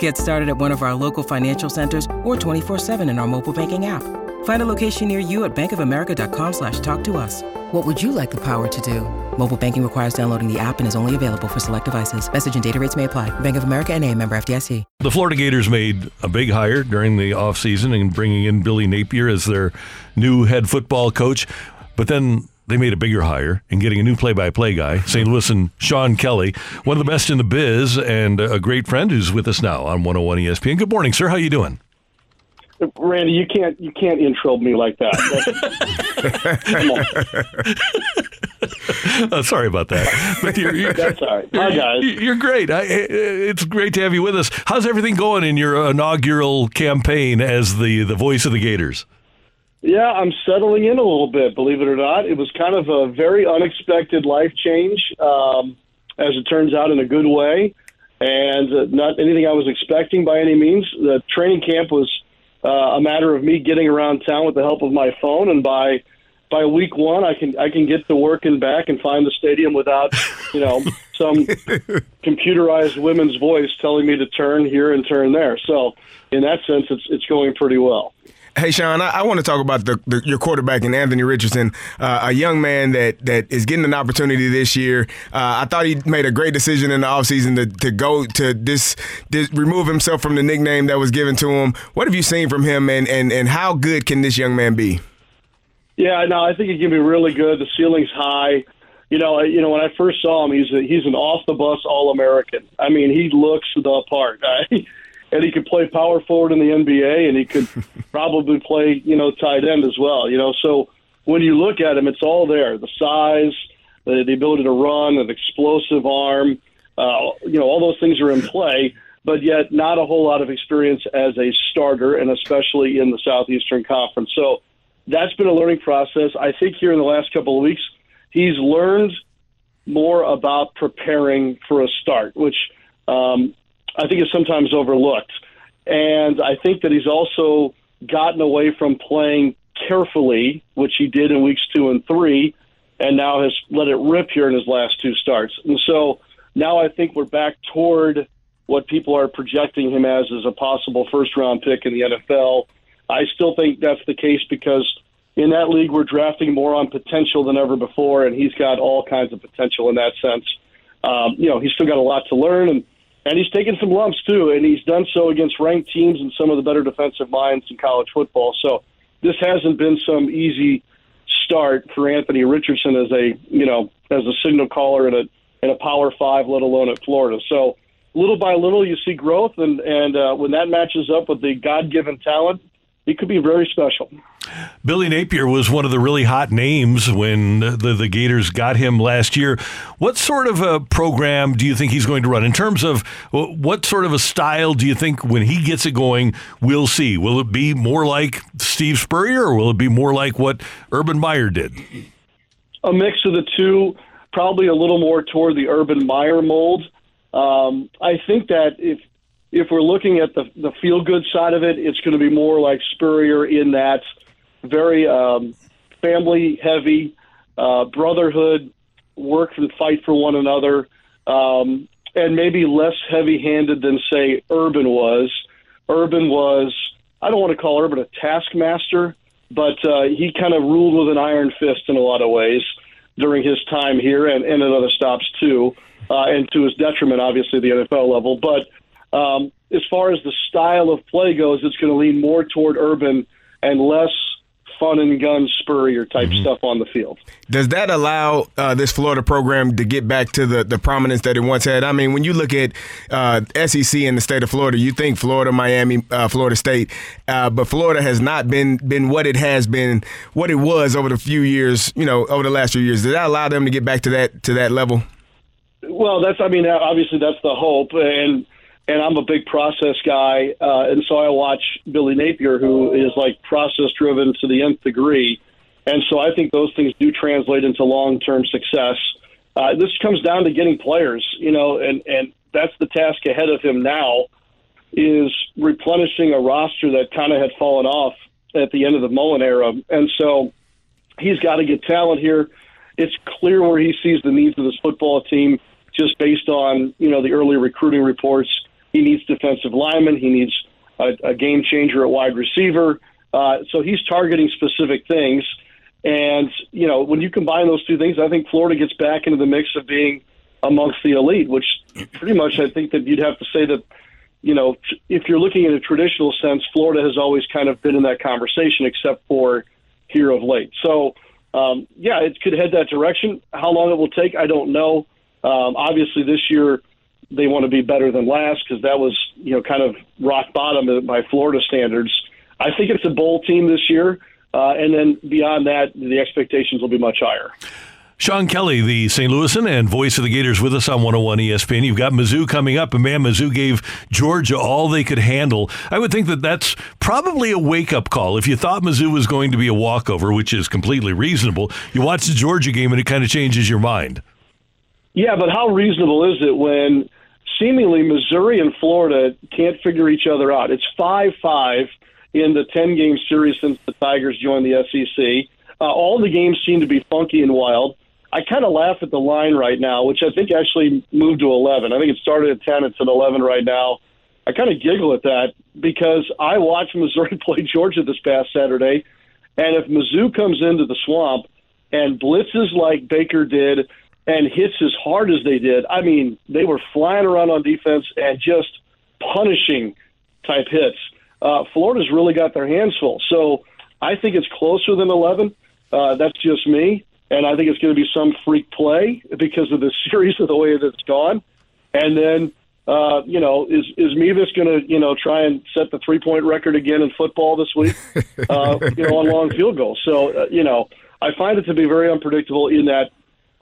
Get started at one of our local financial centers or 24-7 in our mobile banking app. Find a location near you at bankofamerica.com slash talk to us. What would you like the power to do? Mobile banking requires downloading the app and is only available for select devices. Message and data rates may apply. Bank of America and a member FDIC. The Florida Gators made a big hire during the offseason and bringing in Billy Napier as their new head football coach. But then they made a bigger hire in getting a new play-by-play guy, St. Louis and Sean Kelly, one of the best in the biz and a great friend who's with us now on 101 ESPN. Good morning, sir. How you doing? Randy, you can't you can't intro me like that. oh, sorry about that. But you're, you're, That's all right. Hi guys. You're great. I, it's great to have you with us. How's everything going in your inaugural campaign as the the voice of the Gators? Yeah, I'm settling in a little bit. Believe it or not, it was kind of a very unexpected life change, um, as it turns out, in a good way, and uh, not anything I was expecting by any means. The training camp was uh, a matter of me getting around town with the help of my phone, and by by week one, I can I can get to work and back and find the stadium without you know some computerized women's voice telling me to turn here and turn there. So in that sense, it's it's going pretty well. Hey, Sean, I, I, want to talk about the, the, your quarterback and Anthony Richardson, uh, a young man that, that is getting an opportunity this year. Uh, I thought he made a great decision in the offseason to, to go to this, this, remove himself from the nickname that was given to him. What have you seen from him, and, and, and how good can this young man be? Yeah, no, I think he can be really good. The ceiling's high. You know, you know when I first saw him, he's a, he's an off the bus All American. I mean, he looks the part. and he could play power forward in the NBA, and he could probably play, you know, tight end as well. You know, so when you look at him, it's all there: the size, the, the ability to run, an explosive arm. Uh, you know, all those things are in play, but yet not a whole lot of experience as a starter, and especially in the Southeastern Conference. So that's been a learning process. I think here in the last couple of weeks, he's learned more about preparing for a start, which um, I think is sometimes overlooked. And I think that he's also gotten away from playing carefully, which he did in weeks two and three, and now has let it rip here in his last two starts. And so now I think we're back toward what people are projecting him as as a possible first round pick in the NFL. I still think that's the case because in that league we're drafting more on potential than ever before, and he's got all kinds of potential in that sense. Um, you know, he's still got a lot to learn, and and he's taken some lumps too, and he's done so against ranked teams and some of the better defensive minds in college football. So this hasn't been some easy start for Anthony Richardson as a you know as a signal caller in a in a Power Five, let alone at Florida. So little by little, you see growth, and and uh, when that matches up with the God given talent, he could be very special. Billy Napier was one of the really hot names when the, the Gators got him last year. What sort of a program do you think he's going to run in terms of what sort of a style do you think when he gets it going we'll see? Will it be more like Steve Spurrier or will it be more like what Urban Meyer did? A mix of the two, probably a little more toward the Urban Meyer mold. Um, I think that if if we're looking at the the feel good side of it, it's going to be more like Spurrier in that very um, family heavy, uh, brotherhood, work and fight for one another, um, and maybe less heavy handed than say Urban was. Urban was I don't want to call Urban a taskmaster, but uh, he kind of ruled with an iron fist in a lot of ways during his time here and, and at other stops too, uh, and to his detriment, obviously, at the NFL level. But um, as far as the style of play goes, it's going to lean more toward urban and less fun and gun Spurrier type mm-hmm. stuff on the field. Does that allow uh, this Florida program to get back to the, the prominence that it once had? I mean, when you look at uh, SEC in the state of Florida, you think Florida, Miami, uh, Florida State, uh, but Florida has not been been what it has been, what it was over the few years, you know, over the last few years. Does that allow them to get back to that to that level? Well, that's I mean, obviously that's the hope and and I'm a big process guy, uh, and so I watch Billy Napier, who is like process driven to the nth degree, and so I think those things do translate into long term success. Uh, this comes down to getting players, you know, and and that's the task ahead of him now, is replenishing a roster that kind of had fallen off at the end of the Mullen era, and so he's got to get talent here. It's clear where he sees the needs of this football team, just based on you know the early recruiting reports he needs defensive linemen. He needs a, a game changer at wide receiver. Uh, so he's targeting specific things. And, you know, when you combine those two things, I think Florida gets back into the mix of being amongst the elite, which pretty much I think that you'd have to say that, you know, if you're looking in a traditional sense, Florida has always kind of been in that conversation, except for here of late. So, um, yeah, it could head that direction. How long it will take, I don't know. Um, obviously, this year, they want to be better than last because that was you know kind of rock bottom by Florida standards. I think it's a bowl team this year, uh, and then beyond that, the expectations will be much higher. Sean Kelly, the St. Louisan and voice of the Gators, with us on 101 ESPN. You've got Mizzou coming up, and man, Mizzou gave Georgia all they could handle. I would think that that's probably a wake up call. If you thought Mizzou was going to be a walkover, which is completely reasonable, you watch the Georgia game and it kind of changes your mind. Yeah, but how reasonable is it when seemingly Missouri and Florida can't figure each other out. It's 5 5 in the 10 game series since the Tigers joined the SEC. Uh, all the games seem to be funky and wild. I kind of laugh at the line right now, which I think actually moved to 11. I think it started at 10, it's at 11 right now. I kind of giggle at that because I watched Missouri play Georgia this past Saturday, and if Mizzou comes into the swamp and blitzes like Baker did and hits as hard as they did. I mean, they were flying around on defense and just punishing type hits. Uh, Florida's really got their hands full. So I think it's closer than 11. Uh, that's just me. And I think it's going to be some freak play because of the series of the way that it's gone. And then, uh, you know, is is Mevis going to, you know, try and set the three point record again in football this week? Uh, you know, on long field goals. So, uh, you know, I find it to be very unpredictable in that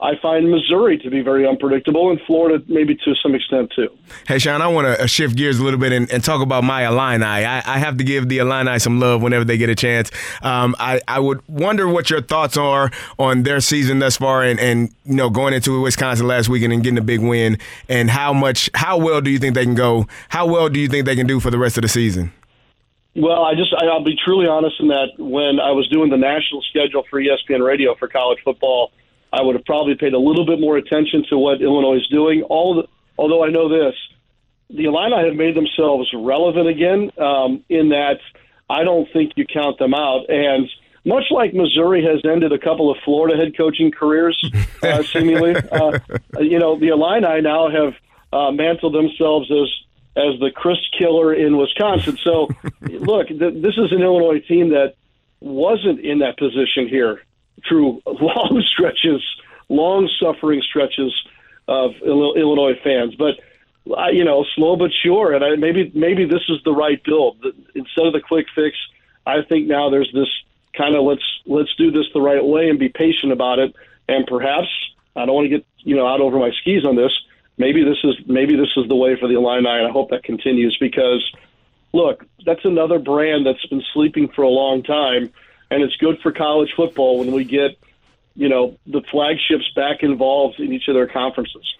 I find Missouri to be very unpredictable, and Florida maybe to some extent too. Hey, Sean, I want to shift gears a little bit and, and, talk about my Illini. I, I, have to give the Illini some love whenever they get a chance. Um, I, I would wonder what your thoughts are on their season thus far, and, and you know going into Wisconsin last weekend and getting a big win, and how much, how well do you think they can go? How well do you think they can do for the rest of the season? Well, I just I'll be truly honest in that when I was doing the national schedule for ESPN Radio for college football I would have probably paid a little bit more attention to what Illinois is doing. All the, although I know this, the Illini have made themselves relevant again in that I don't think you count them out. And much like Missouri has ended a couple of Florida head coaching careers, uh, seemingly, uh, you know, the Illini now have uh, mantled themselves as as the Chryst Killer in Wisconsin. So, look, th- this is an Illinois team that wasn't in that position here through long stretches, long suffering stretches of Illinois fans. But uh, you know, slow but sure, and I, maybe maybe this is the right build. Instead of the quick fix, I think now there's this kind of let's let's do this the right way and be patient about it. And perhaps I don't want to get you know out over my skis on this. Maybe this is maybe this is the way for the Illini, and I hope that continues because look, that's another brand that's been sleeping for a long time and it's good for college football when we get you know the flagships back involved in each of their conferences.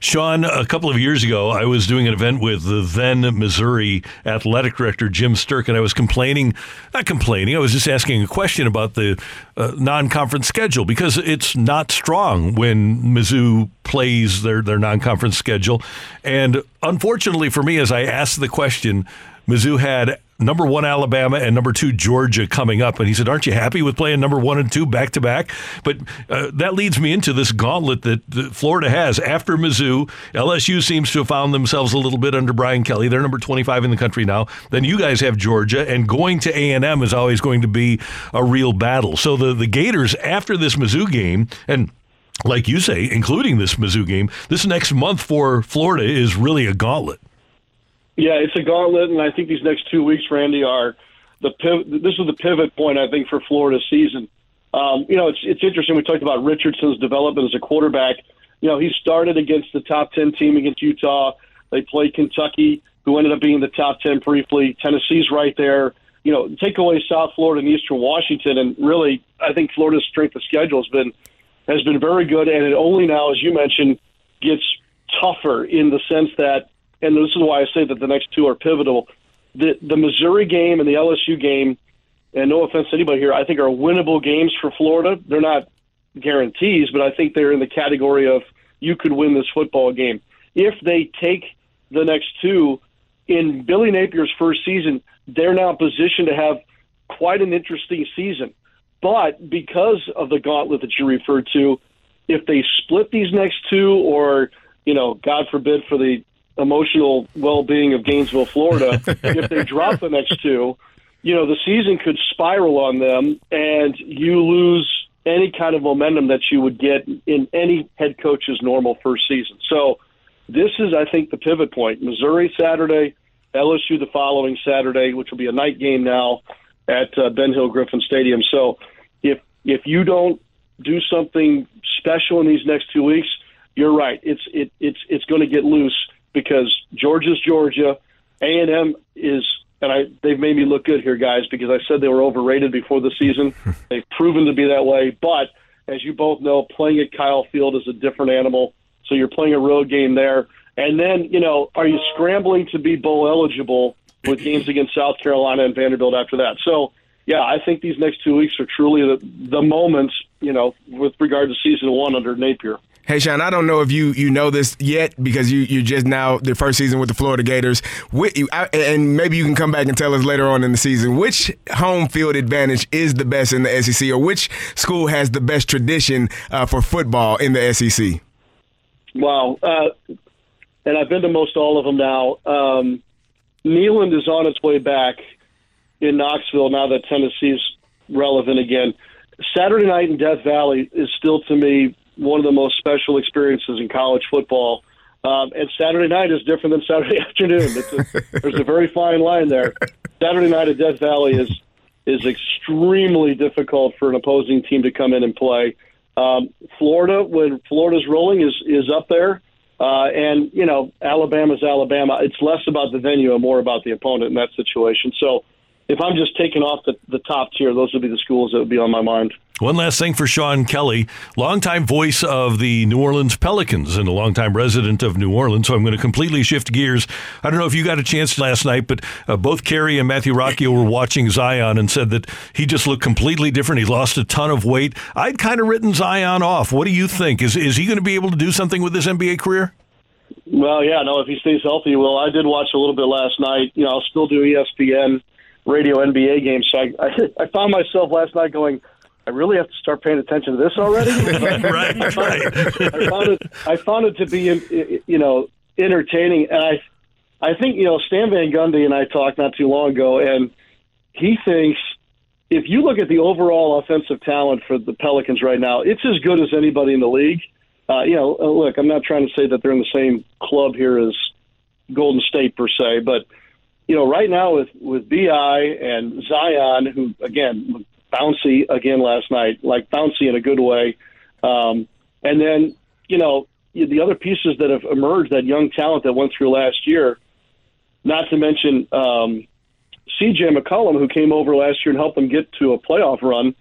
Sean, a couple of years ago, I was doing an event with the then Missouri athletic director, Jim Sterk, and I was complaining, not complaining, I was just asking a question about the uh, non conference schedule because it's not strong when Mizzou plays their, their non conference schedule. And unfortunately for me, as I asked the question, Mizzou had number one Alabama and number two Georgia coming up. And he said, Aren't you happy with playing number one and two back to back? But uh, that leads me into this gauntlet that, that, Florida has. After Mizzou, LSU seems to have found themselves a little bit under Brian Kelly. They're number 25 in the country now. Then you guys have Georgia, and going to A&M is always going to be a real battle. So the, the Gators, after this Mizzou game, and like you say, including this Mizzou game, this next month for Florida is really a gauntlet. Yeah, it's a gauntlet, and I think these next two weeks, Randy, are the piv- this is the pivot point I think for Florida's season. Um, you know, it's it's interesting. We talked about Richardson's development as a quarterback. You know, he started against the top ten team against Utah. They play Kentucky, who ended up being the top 10 briefly. Tennessee's right there. You know, take away South Florida and Eastern Washington, and really, I think Florida's strength of schedule has been has been very good, and it only now, as you mentioned, gets tougher in the sense that, and this is why I say that the next two are pivotal. The the Missouri game and the LSU game, and no offense to anybody here, I think are winnable games for Florida. They're not guarantees, but I think they're in the category of you could win this football game if they take the next two in Billy Napier's first season, they're now positioned to have quite an interesting season. But because of the gauntlet that you referred to, if they split these next two, or you know, God forbid for the emotional well-being of Gainesville, Florida, if they drop the next two, you know, the season could spiral on them, and you lose any kind of momentum that you would get in any head coach's normal first season. So this is, I think, the pivot point. Missouri Saturday, LSU the following Saturday, which will be a night game now at uh, Ben Hill Griffin Stadium. So if if you don't do something special in these next two weeks, you're right. It's it, it's it's going to get loose because Georgia's Georgia, A and M is, and I they've made me look good here, guys, because I said they were overrated before the season. they've proven to be that way, but as you both know, playing at Kyle Field is a different animal. So you're playing a road game there. And then, you know, are you scrambling to be bowl eligible with games against South Carolina and Vanderbilt after that? So, yeah, I think these next two weeks are truly the, the moments, you know, with regard to season one under Napier. Hey, Sean, I don't know if you, you know this yet because you, you just now the first season with the Florida Gators. With you, and maybe you can come back and tell us later on in the season which home field advantage is the best in the SEC or which school has the best tradition uh, for football in the SEC. Wow. Uh, and I've been to most all of them now. Um, Neyland is on its way back in Knoxville now that Tennessee's relevant again. Saturday night in Death Valley is still, to me, one of the most special experiences in college football. Um, and Saturday night is different than Saturday afternoon. A, there's a very fine line there. Saturday night at Death Valley is is extremely difficult for an opposing team to come in and play. Um, Florida, when Florida's rolling, is is up there. Uh, and you know, Alabama's Alabama. It's less about the venue and more about the opponent in that situation. So if I'm just taking off the, the top tier, those would be the schools that would be on my mind. One last thing for Sean Kelly, longtime voice of the New Orleans Pelicans and a longtime resident of New Orleans. So I'm going to completely shift gears. I don't know if you got a chance last night, but uh, both Kerry and Matthew Rocchio were watching Zion and said that he just looked completely different. He lost a ton of weight. I'd kind of written Zion off. What do you think? Is is he going to be able to do something with his NBA career? Well, yeah, no. If he stays healthy, well, I did watch a little bit last night. You know, I'll still do ESPN radio NBA games. So I, I, I found myself last night going, I really have to start paying attention to this already. right, I found, right. I found it. I found it to be, you know, entertaining, and I, I think you know Stan Van Gundy and I talked not too long ago, and he thinks if you look at the overall offensive talent for the Pelicans right now, it's as good as anybody in the league. Uh, you know, look, I'm not trying to say that they're in the same club here as Golden State per se, but you know, right now with with BI and Zion, who again bouncy again last night, like bouncy in a good way, um, and then you know the other pieces that have emerged, that young talent that went through last year, not to mention um, C.J. McCollum, who came over last year and helped them get to a playoff run.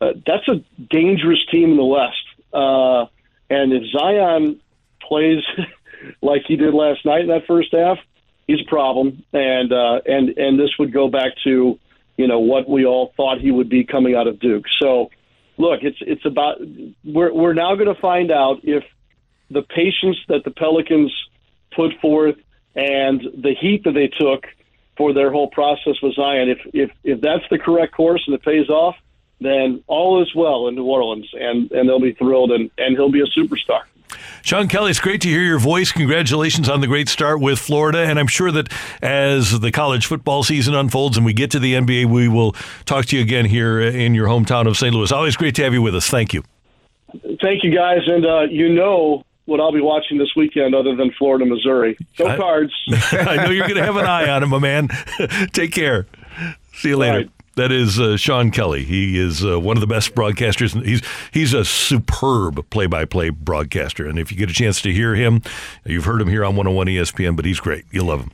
Uh, that's a dangerous team in the West, uh, and if Zion plays like he did last night in that first half he's a problem, and uh, and and this would go back to you know what we all thought he would be coming out of Duke. So, look, it's it's about we're we're now going to find out if the patience that the Pelicans put forth and the heat that they took for their whole process with Zion, if if if that's the correct course and it pays off, then all is well in New Orleans, and and they'll be thrilled, and and he'll be a superstar. Sean Kelly, it's great to hear your voice. Congratulations on the great start with Florida. And I'm sure that as the college football season unfolds and we get to the NBA, we will talk to you again here in your hometown of St. Louis. Always great to have you with us. Thank you. Thank you, guys. And uh, you know what I'll be watching this weekend other than Florida, Missouri. Go I, Cards. I know you're going to have an eye on him, my man. Take care. See you later. That is uh, Sean Kelly. He is uh, one of the best broadcasters. He's he's a superb play-by-play broadcaster. And if you get a chance to hear him, you've heard him here on 101 ESPN, but he's great. You'll love him.